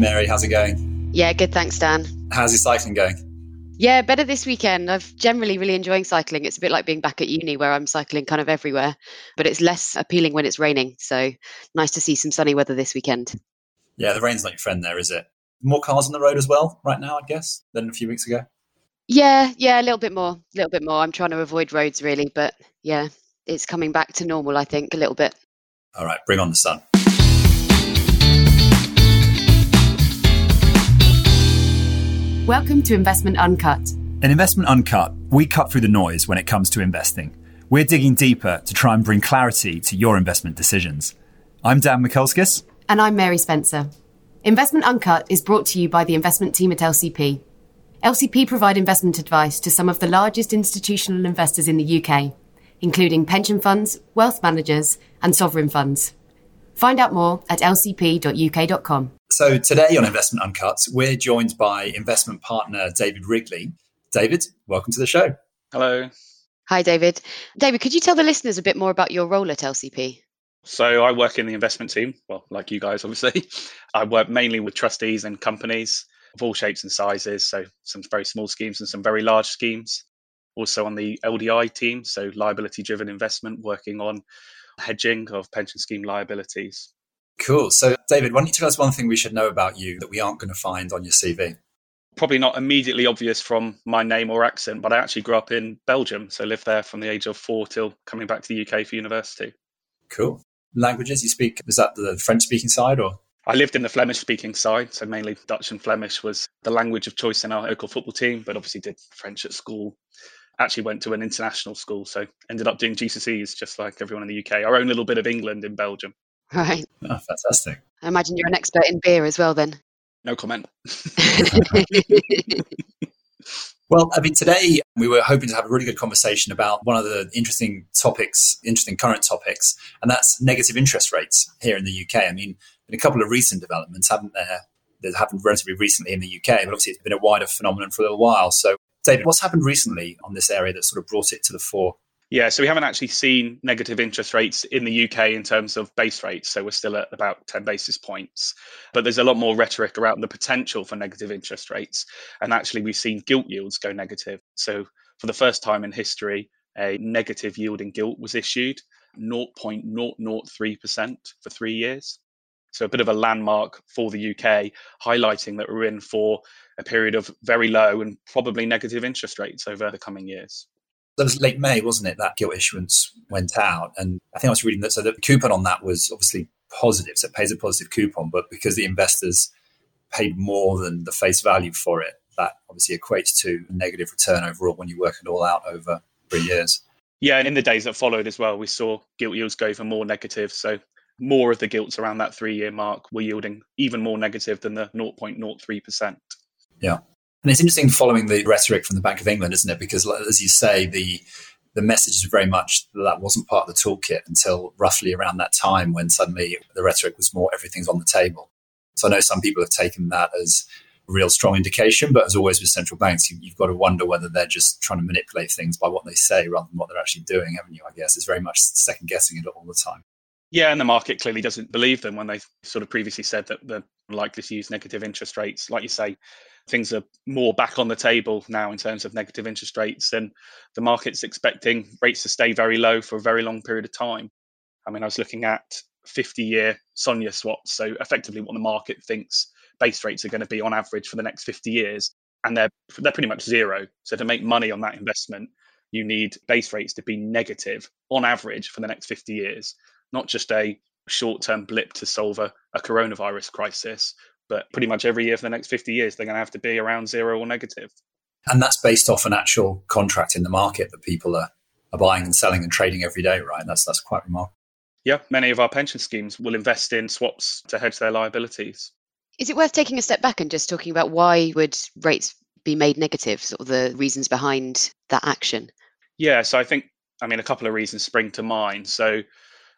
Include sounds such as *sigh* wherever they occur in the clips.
Mary. How's it going? Yeah, good. Thanks, Dan. How's your cycling going? Yeah, better this weekend. I've generally really enjoying cycling. It's a bit like being back at uni where I'm cycling kind of everywhere, but it's less appealing when it's raining. So nice to see some sunny weather this weekend. Yeah, the rain's not your friend there, is it? More cars on the road as well right now, I guess, than a few weeks ago. Yeah, yeah, a little bit more, a little bit more. I'm trying to avoid roads really, but yeah, it's coming back to normal, I think, a little bit. All right, bring on the sun. Welcome to Investment Uncut. In Investment Uncut, we cut through the noise when it comes to investing. We're digging deeper to try and bring clarity to your investment decisions. I'm Dan Mikulskis. And I'm Mary Spencer. Investment Uncut is brought to you by the investment team at LCP. LCP provide investment advice to some of the largest institutional investors in the UK, including pension funds, wealth managers, and sovereign funds. Find out more at lcp.uk.com. So today on Investment Uncut, we're joined by investment partner David Wrigley. David, welcome to the show. Hello. Hi, David. David, could you tell the listeners a bit more about your role at LCP? So I work in the investment team, well, like you guys, obviously. *laughs* I work mainly with trustees and companies of all shapes and sizes. So some very small schemes and some very large schemes. Also on the LDI team, so liability driven investment, working on hedging of pension scheme liabilities. Cool. So, David, why don't you tell us one thing we should know about you that we aren't going to find on your CV? Probably not immediately obvious from my name or accent, but I actually grew up in Belgium. So, lived there from the age of four till coming back to the UK for university. Cool. Languages you speak, is that the French speaking side or? I lived in the Flemish speaking side, so mainly Dutch and Flemish was the language of choice in our local football team, but obviously did French at school actually went to an international school, so ended up doing GCSEs just like everyone in the UK. Our own little bit of England in Belgium. Right. Oh, fantastic. I imagine you're an expert in beer as well, then. No comment. *laughs* well, I mean, today we were hoping to have a really good conversation about one of the interesting topics, interesting current topics, and that's negative interest rates here in the UK. I mean, been a couple of recent developments, haven't there? That happened relatively recently in the UK, but obviously it's been a wider phenomenon for a little while. So David, what's happened recently on this area that sort of brought it to the fore? Yeah, so we haven't actually seen negative interest rates in the UK in terms of base rates. So we're still at about 10 basis points. But there's a lot more rhetoric around the potential for negative interest rates. And actually, we've seen gilt yields go negative. So for the first time in history, a negative yielding gilt was issued 0.003% for three years. So a bit of a landmark for the UK, highlighting that we're in for a period of very low and probably negative interest rates over the coming years. That was late May, wasn't it? That gilt issuance went out. And I think I was reading that. So the coupon on that was obviously positive. So it pays a positive coupon, but because the investors paid more than the face value for it, that obviously equates to a negative return overall when you work it all out over three years. Yeah, and in the days that followed as well, we saw gilt yields go even more negative. So more of the gilts around that three year mark were yielding even more negative than the 0.03%. Yeah. And it's interesting following the rhetoric from the Bank of England, isn't it? Because, as you say, the the message is very much that that wasn't part of the toolkit until roughly around that time when suddenly the rhetoric was more everything's on the table. So I know some people have taken that as a real strong indication, but as always with central banks, you, have got to wonder whether they're just trying to manipulate things by what they say rather than what they're actually doing, haven't you? I guess it's very much second guessing it all the time. Yeah, and the market clearly doesn't believe them when they sort of previously said that they're likely to use negative interest rates. Like you say, things are more back on the table now in terms of negative interest rates, and the market's expecting rates to stay very low for a very long period of time. I mean, I was looking at 50 year SONIA swaps, so effectively what the market thinks base rates are going to be on average for the next 50 years, and they're they're pretty much zero. So to make money on that investment, you need base rates to be negative on average for the next 50 years not just a short term blip to solve a, a coronavirus crisis, but pretty much every year for the next 50 years, they're going to have to be around zero or negative. And that's based off an actual contract in the market that people are, are buying and selling and trading every day, right? That's, that's quite remarkable. Yeah, many of our pension schemes will invest in swaps to hedge their liabilities. Is it worth taking a step back and just talking about why would rates be made negative, sort of the reasons behind that action? Yeah, so I think, I mean, a couple of reasons spring to mind. So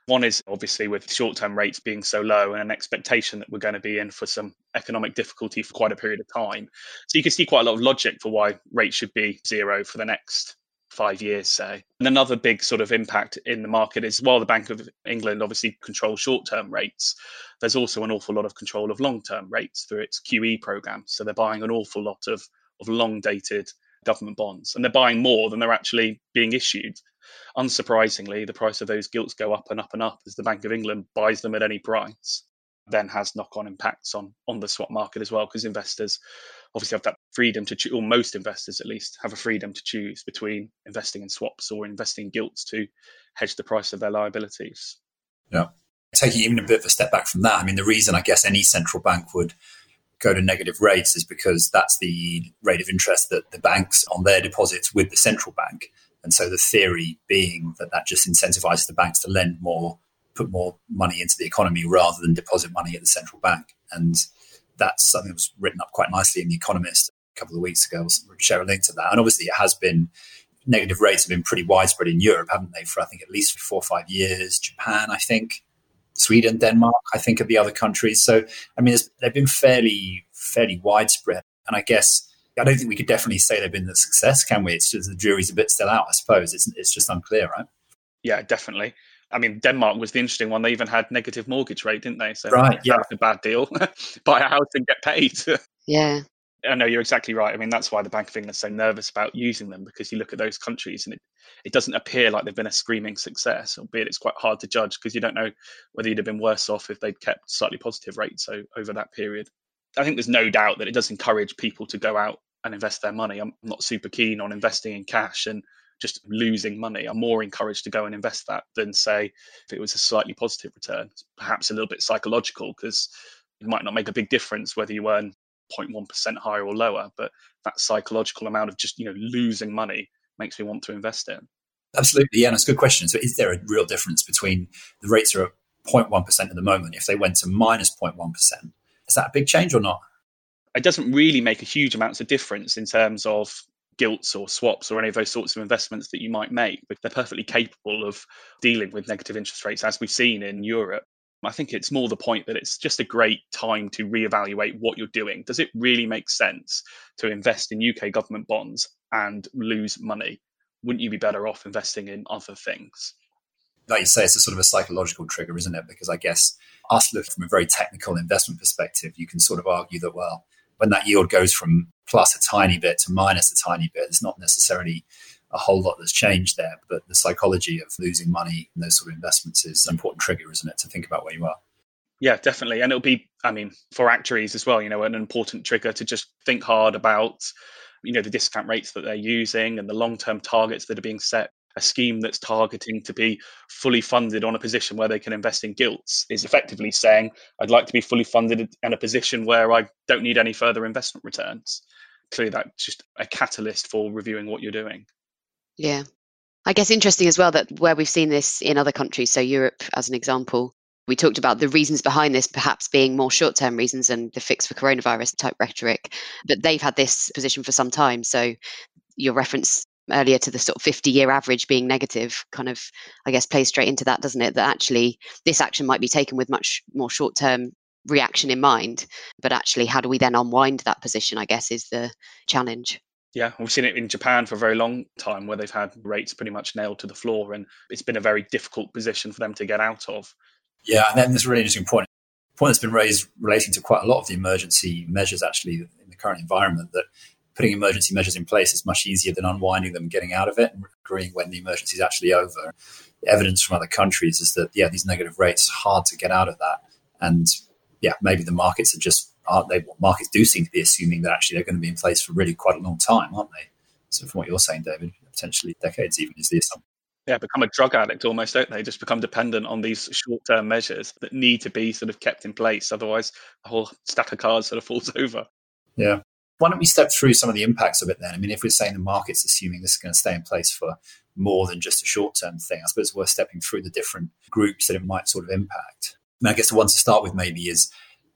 one is obviously with short term rates being so low and an expectation that we're going to be in for some economic difficulty for quite a period of time. So you can see quite a lot of logic for why rates should be zero for the next five years, say. And another big sort of impact in the market is while the Bank of England obviously controls short term rates, there's also an awful lot of control of long term rates through its QE program. So they're buying an awful lot of, of long dated government bonds and they're buying more than they're actually being issued. Unsurprisingly, the price of those gilts go up and up and up as the Bank of England buys them at any price then has knock-on impacts on on the swap market as well because investors obviously have that freedom to choose, or most investors at least have a freedom to choose between investing in swaps or investing in gilts to hedge the price of their liabilities. Yeah. Taking even a bit of a step back from that, I mean, the reason I guess any central bank would go to negative rates is because that's the rate of interest that the banks on their deposits with the central bank. And so the theory being that that just incentivizes the banks to lend more, put more money into the economy rather than deposit money at the central bank. And that's something that was written up quite nicely in The Economist a couple of weeks ago. We'll share a link to that. And obviously, it has been negative rates have been pretty widespread in Europe, haven't they? For I think at least four or five years. Japan, I think, Sweden, Denmark, I think, are the other countries. So I mean, they've been fairly fairly widespread. And I guess I don't think we could definitely say they've been a success, can we? It's just the jury's a bit still out, I suppose. It's it's just unclear, right? Yeah, definitely. I mean, Denmark was the interesting one. They even had negative mortgage rate, didn't they? So right, yeah, a bad deal. *laughs* Buy a house and get paid. *laughs* yeah. I know you're exactly right. I mean, that's why the Bank of England is so nervous about using them because you look at those countries and it, it doesn't appear like they've been a screaming success, albeit it's quite hard to judge because you don't know whether you'd have been worse off if they'd kept slightly positive rates so, over that period. I think there's no doubt that it does encourage people to go out and invest their money. I'm not super keen on investing in cash and just losing money. I'm more encouraged to go and invest that than say if it was a slightly positive return, perhaps a little bit psychological because it might not make a big difference whether you earn 0.1% higher or lower, but that psychological amount of just you know losing money makes me want to invest in. Absolutely, yeah, and it's a good question. So, is there a real difference between the rates are at 0.1% at the moment? If they went to minus 0.1, is that a big change or not? It doesn't really make a huge amounts of difference in terms of gilts or swaps or any of those sorts of investments that you might make, but they're perfectly capable of dealing with negative interest rates as we've seen in Europe. I think it's more the point that it's just a great time to reevaluate what you're doing. Does it really make sense to invest in UK government bonds and lose money? Wouldn't you be better off investing in other things? Like you say, it's a sort of a psychological trigger, isn't it? Because I guess us looking from a very technical investment perspective, you can sort of argue that, well, when that yield goes from plus a tiny bit to minus a tiny bit, there's not necessarily a whole lot that's changed there. But the psychology of losing money in those sort of investments is an important trigger, isn't it, to think about where you are? Yeah, definitely. And it'll be, I mean, for actuaries as well, you know, an important trigger to just think hard about, you know, the discount rates that they're using and the long term targets that are being set a scheme that's targeting to be fully funded on a position where they can invest in gilts is effectively saying, I'd like to be fully funded in a position where I don't need any further investment returns. Clearly, that's just a catalyst for reviewing what you're doing. Yeah. I guess interesting as well that where we've seen this in other countries, so Europe as an example, we talked about the reasons behind this perhaps being more short term reasons and the fix for coronavirus type rhetoric, but they've had this position for some time. So your reference earlier to the sort of 50 year average being negative kind of i guess plays straight into that doesn't it that actually this action might be taken with much more short term reaction in mind but actually how do we then unwind that position i guess is the challenge yeah, we've seen it in Japan for a very long time where they've had rates pretty much nailed to the floor, and it's been a very difficult position for them to get out of. Yeah, and then there's a really interesting point. Point that's been raised relating to quite a lot of the emergency measures actually in the current environment that putting emergency measures in place is much easier than unwinding them and getting out of it and agreeing when the emergency is actually over. The evidence from other countries is that, yeah, these negative rates are hard to get out of that. And yeah, maybe the markets are just, aren't they? Markets do seem to be assuming that actually they're going to be in place for really quite a long time, aren't they? So from what you're saying, David, potentially decades even is the assumption. Yeah, become a drug addict almost, don't they? Just become dependent on these short term measures that need to be sort of kept in place. Otherwise, the whole stack of cards sort of falls *laughs* over. Yeah. Why don't we step through some of the impacts of it then? I mean, if we're saying the market's assuming this is going to stay in place for more than just a short term thing, I suppose it's worth stepping through the different groups that it might sort of impact. I, mean, I guess the one to start with maybe is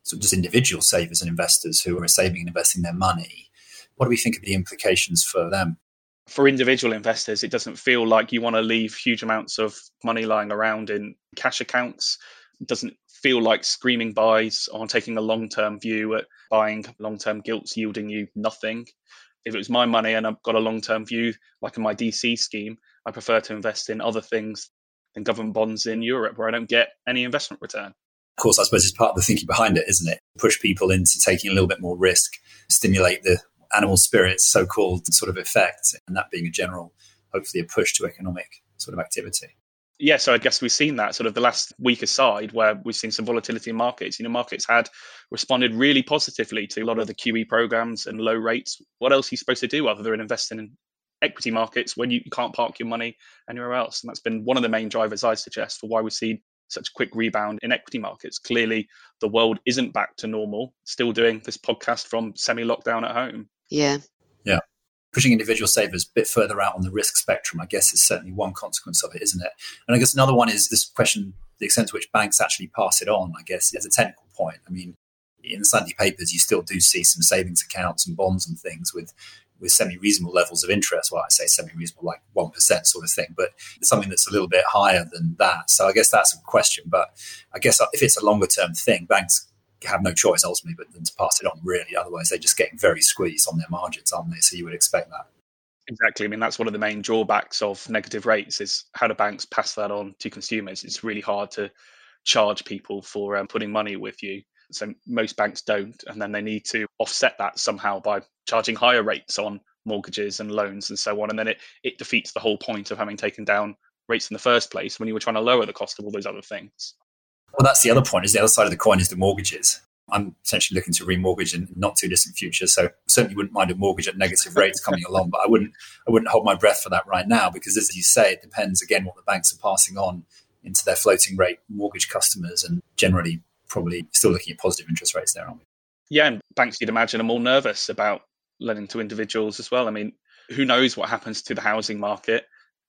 sort of just individual savers and investors who are saving and investing their money. What do we think of the implications for them? For individual investors, it doesn't feel like you want to leave huge amounts of money lying around in cash accounts. It doesn't feel like screaming buys on taking a long term view at buying long term gilts yielding you nothing. If it was my money and I've got a long term view, like in my DC scheme, I prefer to invest in other things than government bonds in Europe where I don't get any investment return. Of course, I suppose it's part of the thinking behind it, isn't it? Push people into taking a little bit more risk, stimulate the animal spirits so called sort of effect, and that being a general, hopefully, a push to economic sort of activity. Yeah, so I guess we've seen that sort of the last week aside, where we've seen some volatility in markets. You know, markets had responded really positively to a lot of the QE programs and low rates. What else are you supposed to do other than investing in equity markets when you can't park your money anywhere else? And that's been one of the main drivers, I suggest, for why we've seen such a quick rebound in equity markets. Clearly, the world isn't back to normal. Still doing this podcast from semi lockdown at home. Yeah. Yeah. Pushing individual savers a bit further out on the risk spectrum, I guess, is certainly one consequence of it, isn't it? And I guess another one is this question the extent to which banks actually pass it on, I guess, is a technical point. I mean, in the Sunday papers, you still do see some savings accounts and bonds and things with with semi reasonable levels of interest. Well, I say semi reasonable, like 1% sort of thing, but something that's a little bit higher than that. So I guess that's a question. But I guess if it's a longer term thing, banks have no choice ultimately but than to pass it on, really. Otherwise, they're just getting very squeezed on their margins, aren't they? So you would expect that. Exactly. I mean, that's one of the main drawbacks of negative rates is how do banks pass that on to consumers? It's really hard to charge people for um, putting money with you. So most banks don't, and then they need to offset that somehow by charging higher rates on mortgages and loans and so on. And then it, it defeats the whole point of having taken down rates in the first place when you were trying to lower the cost of all those other things. Well, that's the other point. Is the other side of the coin is the mortgages. I'm essentially looking to remortgage in not too distant future, so certainly wouldn't mind a mortgage at negative rates coming *laughs* along. But I wouldn't, I wouldn't hold my breath for that right now because, as you say, it depends again what the banks are passing on into their floating rate mortgage customers, and generally probably still looking at positive interest rates there, aren't we? Yeah, and banks you'd imagine are more nervous about lending to individuals as well. I mean, who knows what happens to the housing market?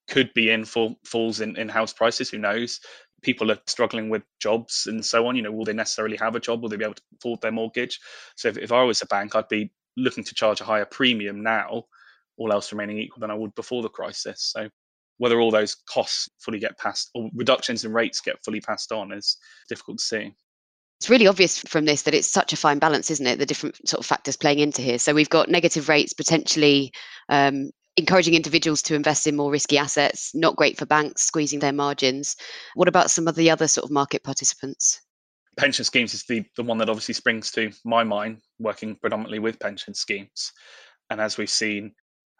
Could be in for falls in, in house prices. Who knows? People are struggling with jobs and so on. You know, will they necessarily have a job? Will they be able to afford their mortgage? So if, if I was a bank, I'd be looking to charge a higher premium now, all else remaining equal, than I would before the crisis. So whether all those costs fully get passed or reductions in rates get fully passed on is difficult to see it's really obvious from this that it's such a fine balance, isn't it? The different sort of factors playing into here. So we've got negative rates potentially um, encouraging individuals to invest in more risky assets, not great for banks, squeezing their margins. What about some of the other sort of market participants? Pension schemes is the, the one that obviously springs to my mind, working predominantly with pension schemes. And as we've seen,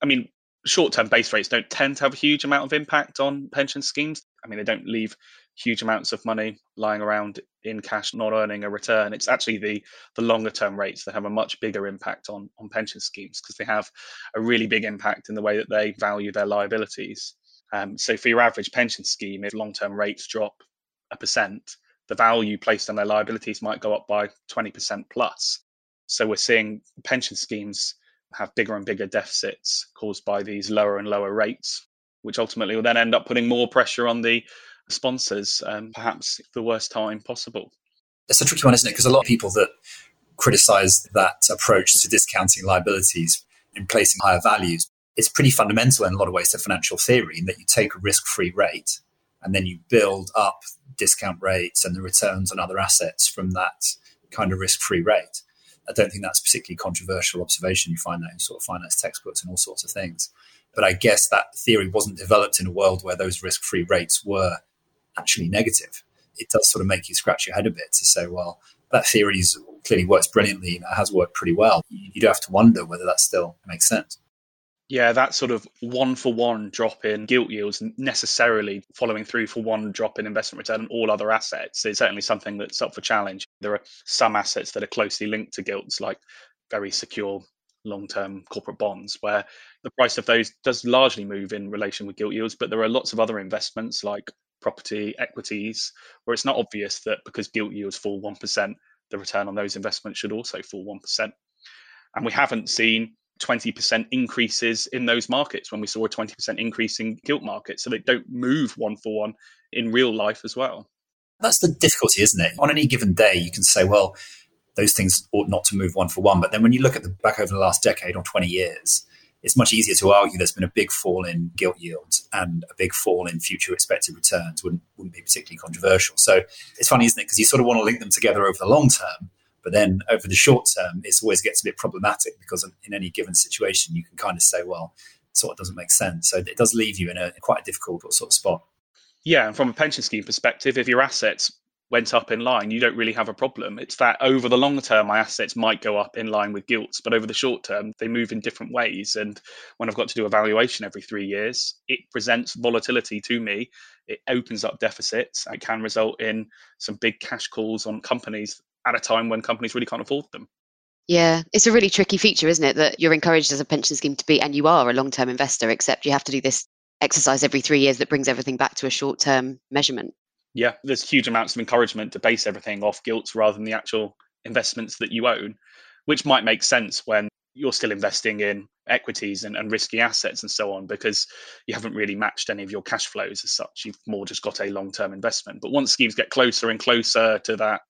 I mean, short term base rates don't tend to have a huge amount of impact on pension schemes. I mean, they don't leave huge amounts of money lying around in cash not earning a return. It's actually the the longer term rates that have a much bigger impact on on pension schemes because they have a really big impact in the way that they value their liabilities. Um, so for your average pension scheme if long term rates drop a percent the value placed on their liabilities might go up by 20% plus. So we're seeing pension schemes have bigger and bigger deficits caused by these lower and lower rates which ultimately will then end up putting more pressure on the sponsors, um, perhaps the worst time possible. It's a tricky one, isn't it? Because a lot of people that criticize that approach to discounting liabilities and placing higher values, it's pretty fundamental in a lot of ways to financial theory in that you take a risk free rate and then you build up discount rates and the returns on other assets from that kind of risk free rate. I don't think that's particularly controversial observation. You find that in sort of finance textbooks and all sorts of things. But I guess that theory wasn't developed in a world where those risk free rates were actually negative. It does sort of make you scratch your head a bit to say, well, that theory clearly works brilliantly and it has worked pretty well. You do have to wonder whether that still makes sense. Yeah, that sort of one for one drop in gilt yields necessarily following through for one drop in investment return on all other assets is certainly something that's up for challenge. There are some assets that are closely linked to gilts, like very secure long term corporate bonds, where the price of those does largely move in relation with gilt yields. But there are lots of other investments like property equities, where it's not obvious that because gilt yields fall 1%, the return on those investments should also fall 1%. And we haven't seen 20% increases in those markets when we saw a 20% increase in gilt markets. So they don't move one for one in real life as well. That's the difficulty, isn't it? On any given day, you can say, well, those things ought not to move one for one. But then when you look at the back over the last decade or 20 years, it's much easier to argue there's been a big fall in gilt yields and a big fall in future expected returns wouldn't, wouldn't be particularly controversial. So it's funny, isn't it? Because you sort of want to link them together over the long term, But then over the short term, it always gets a bit problematic because in any given situation, you can kind of say, well, sort of doesn't make sense. So it does leave you in a quite a difficult sort of spot. Yeah, and from a pension scheme perspective, if your assets went up in line, you don't really have a problem. It's that over the long term, my assets might go up in line with gilts, but over the short term, they move in different ways. And when I've got to do a valuation every three years, it presents volatility to me. It opens up deficits. It can result in some big cash calls on companies at a time when companies really can't afford them. Yeah, it's a really tricky feature, isn't it? That you're encouraged as a pension scheme to be, and you are a long term investor, except you have to do this exercise every three years that brings everything back to a short term measurement. Yeah, there's huge amounts of encouragement to base everything off gilts rather than the actual investments that you own, which might make sense when you're still investing in equities and, and, risky assets and so on because you haven't really matched any of your cash flows as such. You've more just got a long term investment. But once schemes get closer and closer to that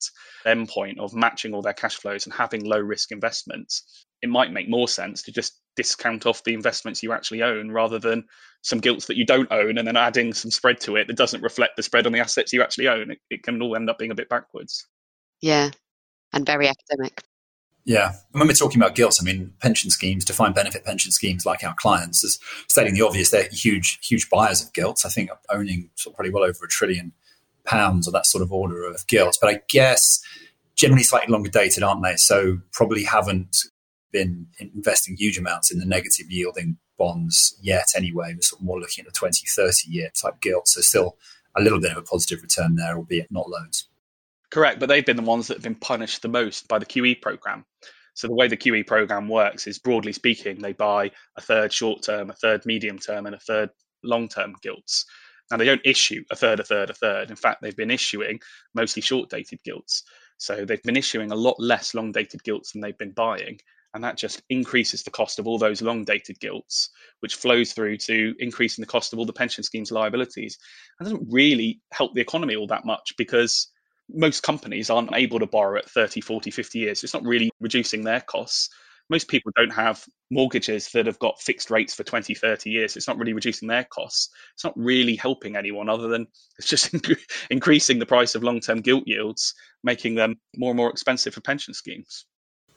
endpoint of matching all their cash flows and having low risk investments, it might make more sense to just discount off the investments you actually own rather than some gilts that you don't own and then adding some spread to it that doesn't reflect the spread on the assets you actually own. It, it can all end up being a bit backwards. Yeah, and very academic. Yeah. And When we're talking about gilts, I mean, pension schemes, defined benefit pension schemes like our clients, is stating the obvious, they're huge, huge buyers of gilts. I think owning sort of probably well over a trillion pounds or that sort of order of gilts. But I guess generally slightly longer dated, aren't they? So probably haven't been investing huge amounts in the negative yielding bonds yet anyway. We're sort of more looking at the 20, 30 year type gilts. So still a little bit of a positive return there, albeit not loads. Correct, but they've been the ones that have been punished the most by the QE program. So the way the QE program works is broadly speaking, they buy a third short term, a third medium term, and a third long term gilts. Now they don't issue a third, a third, a third. In fact, they've been issuing mostly short dated gilts. So they've been issuing a lot less long dated gilts than they've been buying. And that just increases the cost of all those long dated gilts, which flows through to increasing the cost of all the pension schemes' liabilities. And doesn't really help the economy all that much because most companies aren't able to borrow at 30, 40, 50 years. It's not really reducing their costs. Most people don't have mortgages that have got fixed rates for 20, 30 years. It's not really reducing their costs. It's not really helping anyone other than *laughs* it's just increasing the price of long term gilt yields, making them more and more expensive for pension schemes.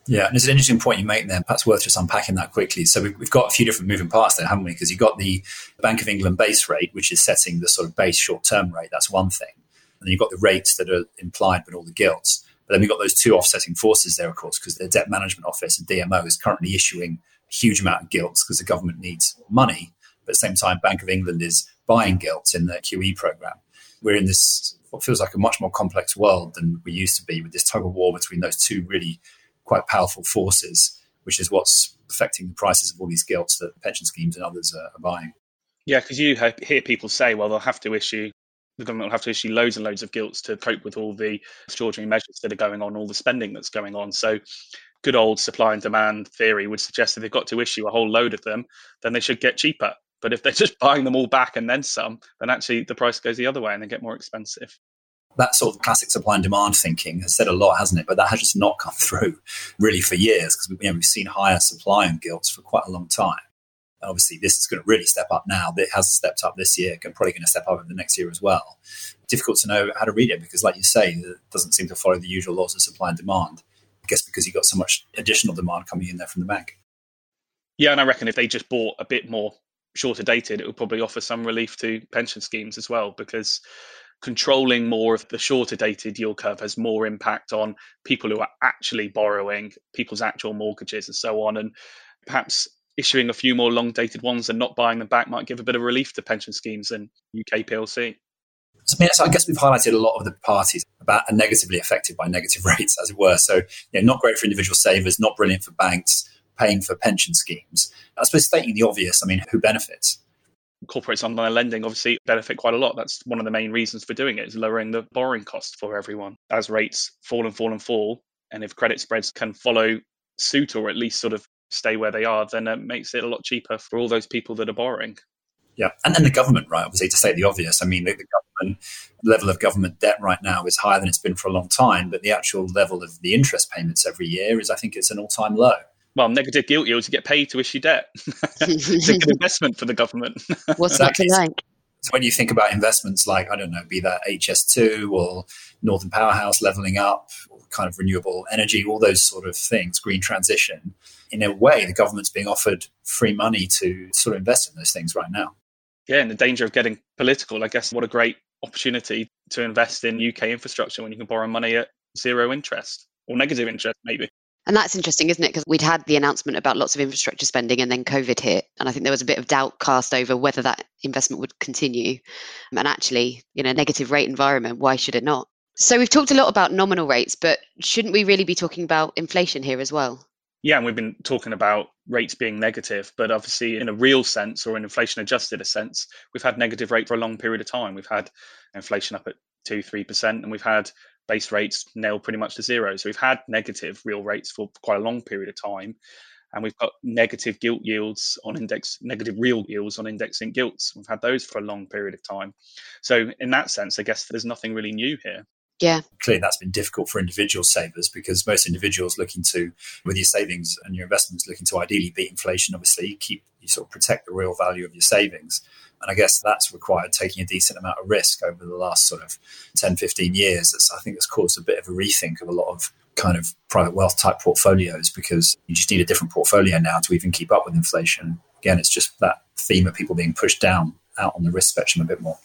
Yeah, and it's an interesting point you make there. Perhaps worth just unpacking that quickly. So we've got a few different moving parts there, haven't we? Because you've got the Bank of England base rate, which is setting the sort of base short term rate. That's one thing. And then you've got the rates that are implied with all the gilts. But then we've got those two offsetting forces there, of course, because the Debt Management Office and DMO is currently issuing a huge amount of gilts because the government needs money. But at the same time, Bank of England is buying gilts in the QE program. We're in this what feels like a much more complex world than we used to be with this tug of war between those two really quite powerful forces, which is what's affecting the prices of all these gilts that pension schemes and others are, are buying. Yeah, because you hear people say, well, they'll have to issue, the government will have to issue loads and loads of gilts to cope with all the extraordinary measures that are going on, all the spending that's going on. So, good old supply and demand theory would suggest that they've got to issue a whole load of them, then they should get cheaper. But if they're *laughs* just buying them all back and then some, then actually the price goes the other way and they get more expensive that sort of classic supply and demand thinking has said a lot, hasn't it? But that has just not come *laughs* through really for years because you know, we've seen higher supply on gilts for quite a long time. And obviously, this is going to really step up now. It has stepped up this year, and probably going to step up in the next year as well. Difficult to know how to read it because, like you say, it doesn't seem to follow the usual laws of supply and demand. I guess because you've got so much additional demand coming in there from the bank. Yeah, and I reckon if they just bought a bit more shorter dated, it would probably offer some relief to pension schemes as well because controlling more of the shorter dated yield curve has more impact on people who are actually borrowing, people's actual mortgages, and so on. And perhaps issuing a few more long dated ones and not buying them back might give a bit of relief to pension schemes and UK PLC. So I guess we've highlighted a lot of the parties about are negatively affected by negative *laughs* rates, as it were. So, you know, not great for individual savers, not brilliant for banks, paying for pension schemes. I suppose stating the obvious, I mean, who benefits? Corporates on their lending obviously benefit quite a lot. That's one of the main reasons for doing it is lowering the borrowing cost for everyone. As rates fall and fall and fall, and if credit spreads can follow suit or at least sort of stay where they are, then it makes it a lot cheaper for all those people that are borrowing. Yeah, and then the government, right? Obviously, to say the obvious, I mean, the, the government level of government debt right now is higher than it's been for a long time, but the actual level of the interest payments every year is, I think, it's an all-time low well, negative gilt yields, you get paid to issue debt. *laughs* it's a good investment for the government. *laughs* What's that like? So when you think about investments like, I don't know, be that HS2 or Northern Powerhouse leveling up, or kind of renewable energy, all those sort of things, green transition. In a way, the government's being offered free money to sort of invest in those things right now. Yeah, and the danger of getting political, I guess what a great opportunity to invest in UK infrastructure when you can borrow money at zero interest or negative interest, maybe. And that's interesting, isn't it? Because we'd had the announcement about lots of infrastructure spending and then COVID hit. And I think there was a bit of doubt cast over whether that investment would continue. And actually, in a negative rate environment, why should it not? So we've talked a lot about nominal rates, but shouldn't we really be talking about inflation here as well? Yeah, and we've been talking about rates being negative, but obviously, in a real sense or an inflation adjusted sense, we've had negative rate for a long period of time. We've had inflation up at two, three percent, and we've had base rates nailed pretty much to zero. So we've had negative real rates for quite a long period of time. And we've got negative gilt yields on index, negative real yields on index linked gilts. We've had those for a long period of time. So, in that sense, I guess there's nothing really new here. Yeah. Clearly, that's been difficult for individual savers because most individuals looking to, with your savings and your investments, looking to ideally beat inflation, obviously, keep you sort of protect the real value of your savings. And I guess that's required taking a decent amount of risk over the last sort of 10, 15 years. That's, I think has caused a bit of a rethink of a lot of kind of private wealth type portfolios because you just need a different portfolio now to even keep up with inflation. Again, it's just that theme of people being pushed down out on the risk spectrum a bit more.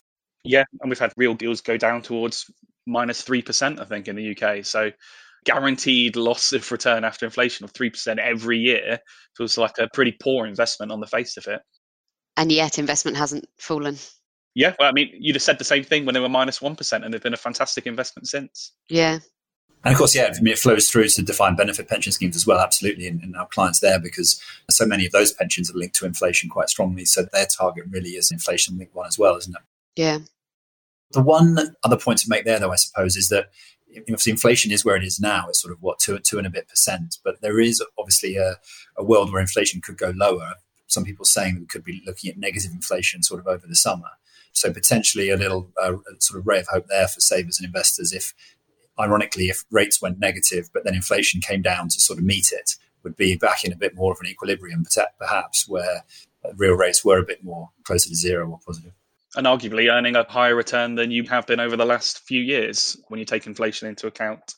Yeah, and we've had real yields go down towards minus 3%, I think, in the UK. So guaranteed loss of return after inflation of 3% every year feels like a pretty poor investment on the face of it and yet investment hasn't fallen. Yeah, well, I mean, you'd have said the same thing when they were minus one percent, and they've been a fantastic investment since. Yeah, and of course, yeah, I mean, it flows through to defined benefit pension schemes as well, absolutely, and, our clients there because so many of those pensions are linked to inflation quite strongly. So their target really is inflation linked one as well, isn't it? Yeah. The one other point to make there, though, I suppose, is that obviously inflation is where it is now. It's sort of what two two and a bit percent, but there is obviously a, a world where inflation could go lower some people saying that we could be looking at negative inflation sort of over the summer. So potentially a little uh, sort of ray of hope there for savers and investors if, ironically, if rates went negative, but then inflation came down to sort of meet it, would be back in a bit more of an equilibrium, perhaps, where real rates were a bit more closer to zero or positive. And arguably earning a higher return than you have been over the last few years when you take inflation into account.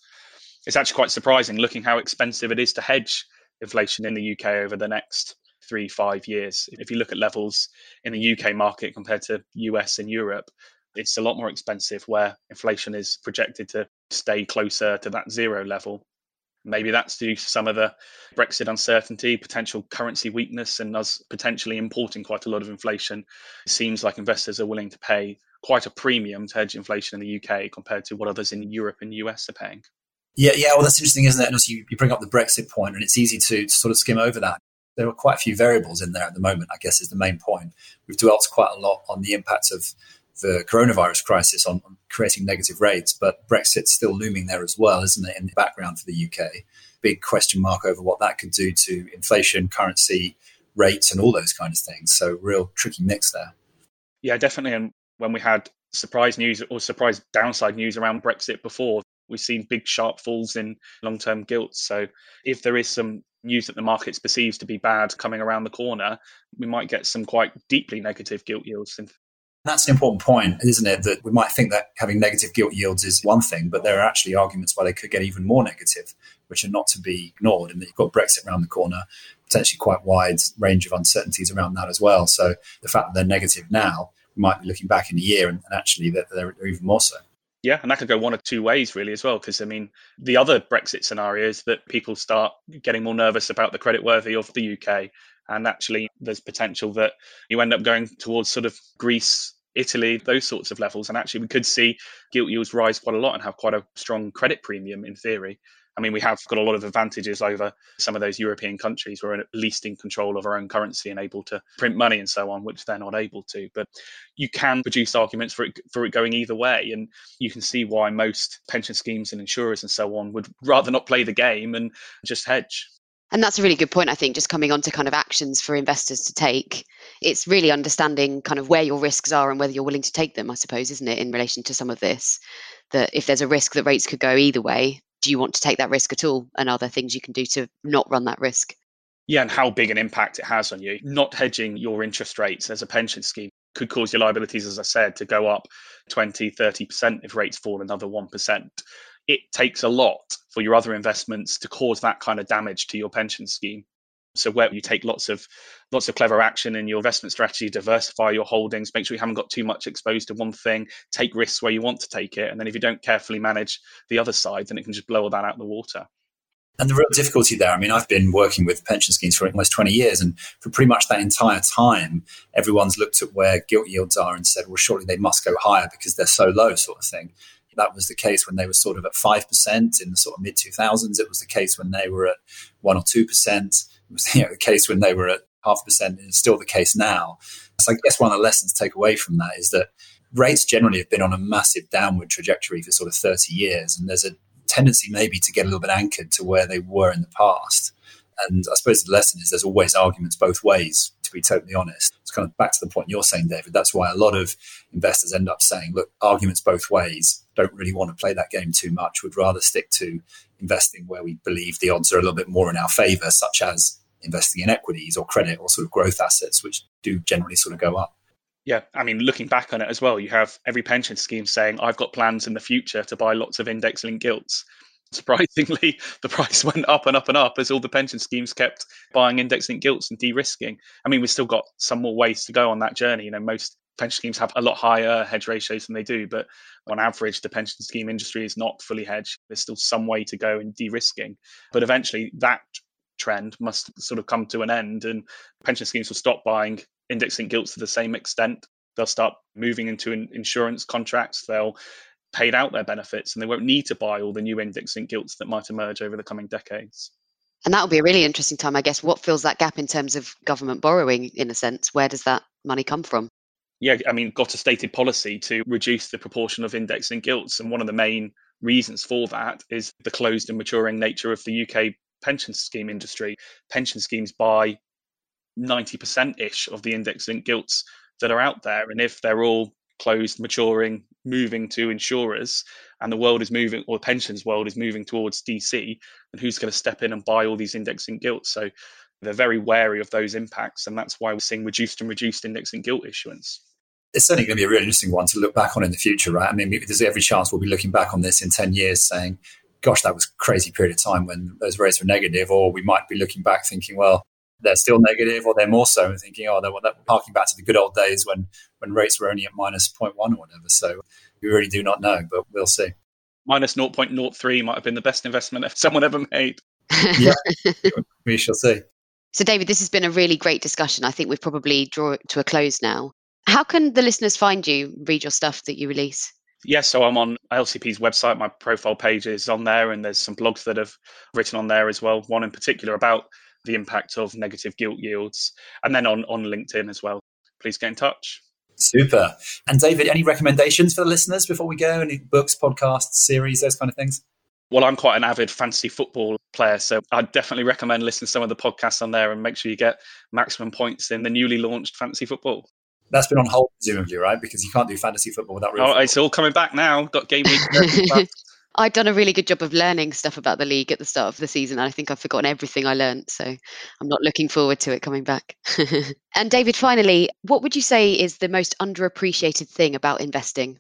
It's actually quite surprising looking how expensive it is to hedge inflation in the UK over the next three, five years. If you look at levels in the UK market compared to US and Europe, it's a lot more expensive where inflation is projected to stay closer to that zero level. Maybe that's due to some of the Brexit uncertainty, potential currency weakness, and us potentially importing quite a lot of inflation. It seems like investors are willing to pay quite a premium to hedge inflation in the UK compared to what others in Europe and US are paying. Yeah, yeah. Well, that's interesting, isn't it? And also, you, you bring up the Brexit point, and it's easy to, to sort of skim over that there are quite a few variables in there at the moment, I guess is the main point. We've dwelt quite a lot on the impact of the coronavirus crisis on, on, creating negative rates, but Brexit's still looming there as well, isn't it, in the background for the UK? Big question mark over what that could do to inflation, currency, rates, and all those kind of things. So, real tricky mix there. Yeah, definitely. And when we had surprise news or surprise downside news around Brexit before, we've seen big sharp falls in long term gilts. So, if there is some news that the markets perceives to be bad coming around the corner, we might get some quite deeply negative gilt yields. That's an important point, isn't it? That we might think that having negative gilt yields is one thing, but there are actually arguments why they could get even more negative, which are not to be ignored. And that you've got Brexit around the corner, potentially quite wide range of uncertainties around that as well. So the fact that they're negative now, we might be looking back in a year and, and actually they're, they're even more so. Yeah, and that could go one of two ways, really, as well. Because I mean, the other Brexit scenario is that people start getting more nervous about the credit worthy of the UK, and actually, there's potential that you end up going towards sort of Greece, Italy, those sorts of levels, and actually, we could see gilt yields rise quite a lot and have quite a strong credit premium in theory. I mean, we have got a lot of advantages over some of those European countries. We're at least in control of our own currency and able to print money and so on, which they're not able to. But you can produce arguments for it, for it going either way. And you can see why most pension schemes and insurers and so on would rather not play the game and just hedge. And that's a really good point, I think, just coming on to kind of actions for investors to take. It's really understanding kind of where your risks are and whether you're willing to take them, I suppose, isn't it, in relation to some of this? That if there's a risk that rates could go either way, do you want to take that risk at all? And are there things you can do to not run that risk? Yeah, and how big an impact it has on you. Not hedging your interest rates as a pension scheme could cause your liabilities, as I said, to go up 20, 30% if rates fall another 1%. It takes a lot for your other investments to cause that kind of damage to your pension scheme. So where you take lots of lots of clever action in your investment strategy, diversify your holdings, make sure you haven't got too much exposed to one thing, take risks where you want to take it, and then if you don't carefully manage the other side, then it can just blow all that out of the water. And the real difficulty there, I mean, I've been working with pension schemes for almost 20 years, and for pretty much that entire time, everyone's looked at where gilt yields are and said, well, surely they must go higher because they're so low, sort of thing. That was the case when they were sort of at 5% in the sort of mid 2000s. It was the case when they were at 1 or 2%. It was *laughs* you know, the case when they were at half percent. It's still the case now. So I guess one of the lessons to take away from that is that rates generally have been on a massive downward trajectory for sort of 30 years. And there's a tendency maybe to get a little bit anchored to where they were in the past. And I suppose the lesson is there's always arguments both ways, be totally honest. It's kind of back to the point you're saying, David. That's why a lot of investors end up saying, look, arguments both ways. Don't really want to play that game too much. Would rather stick to investing where we believe the odds are a little bit more in our favor, such as investing in equities or credit or sort of growth assets, which do generally sort of go up. Yeah, I mean, looking back on it as well, you have every pension scheme saying, I've got plans in the future to buy lots of index linked gilts. Surprisingly, *laughs* the price went up and up and up as all the pension schemes kept buying index linked gilts and de risking. I mean, we've still got some more ways to go on that journey. You know, most pension schemes have a lot higher hedge ratios than they do, but on average, the pension scheme industry is not fully hedged. There's still some way to go in de risking. But eventually, that trend must sort of come to an end and pension schemes will stop buying index linked gilts to the same extent. They'll start moving into insurance contracts. They'll pay out their benefits and they won't need to buy all the new index linked gilts that might emerge over the coming decades. And that will be a really interesting time, I guess. What fills that gap in terms of government borrowing, in a sense? Where does that money come from? Yeah, I mean, got a stated policy to reduce the proportion of index linked gilts. And one of the main reasons for that is the closed and maturing nature of the UK pension scheme industry. Pension schemes buy 90% ish of the index linked gilts that are out there. And if they're all closed, maturing, moving to insurers, and the world is moving, or the pensions world is moving towards DC, and who's going to step in and buy all these index linked gilts? So they're very wary of those impacts. And that's why we're seeing reduced and reduced index linked gilt issuance. It's certainly going to be a really interesting one to look back on in the future, right? I mean, there's every chance we'll be looking back on this in 10 years saying, gosh, that was a crazy period of time when those rates were negative, or we might be looking back thinking, well, they're still negative, or they're more so, and thinking, oh, they're, they're parking back to the good old days when when rates were only at minus 0.1 or whatever. So we really do not know, but we'll see. Minus 0.03 might have been the best investment *laughs* someone ever made. yeah, *laughs* we shall see. So, David, this has been a really great discussion. I think we've probably drawn it to a close now. How can the listeners find you, read your stuff that you release? Yes, so I'm on LCP's website. My profile page is on there, and there's some blogs that have written on there as well. One in particular about the impact of negative gilt yields, and then on on LinkedIn as well. Please get in touch. Super. And David, any recommendations for the listeners before we go? Any books, podcasts, series, those kind of things? Well, I'm quite an avid fantasy football player, so I'd definitely recommend listening to some of the podcasts on there and make sure you get maximum points in the newly launched fantasy football. That's been on hold, presumably, right? Because you can't do fantasy football without real. Oh, football. it's all coming back now. Got game week. *laughs* I'd done a really good job of learning stuff about the league at the start of the season. And I think I've forgotten everything I learned, so I'm not looking forward to it coming back. *laughs* and David, finally, what would you say is the most underappreciated thing about investing?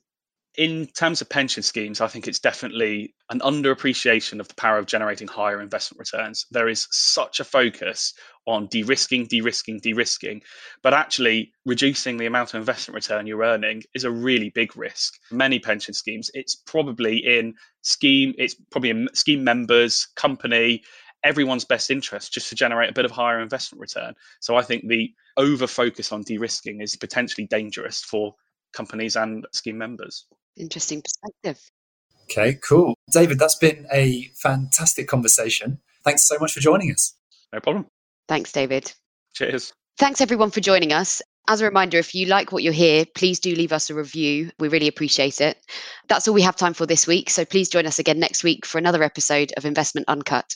In terms of pension schemes, I think it's definitely an underappreciation of the power of generating higher investment returns. There is such a focus on de risking, de risking, de risking, but actually reducing the amount of investment return you're earning is a really big risk. Many pension schemes, it's probably in scheme, it's probably in scheme members, company, everyone's best interest just to generate a bit of higher investment return. So I think the over focus on de risking is potentially dangerous for companies and scheme members interesting perspective. Okay, cool. David, that's been a fantastic conversation. Thanks so much for joining us. No problem. Thanks, David. Cheers. Thanks, everyone, for joining us. As a reminder, if you like what you hear, please do leave us a review. We really appreciate it. That's all we have time for this week. So please join us again next week for another episode of Investment Uncut.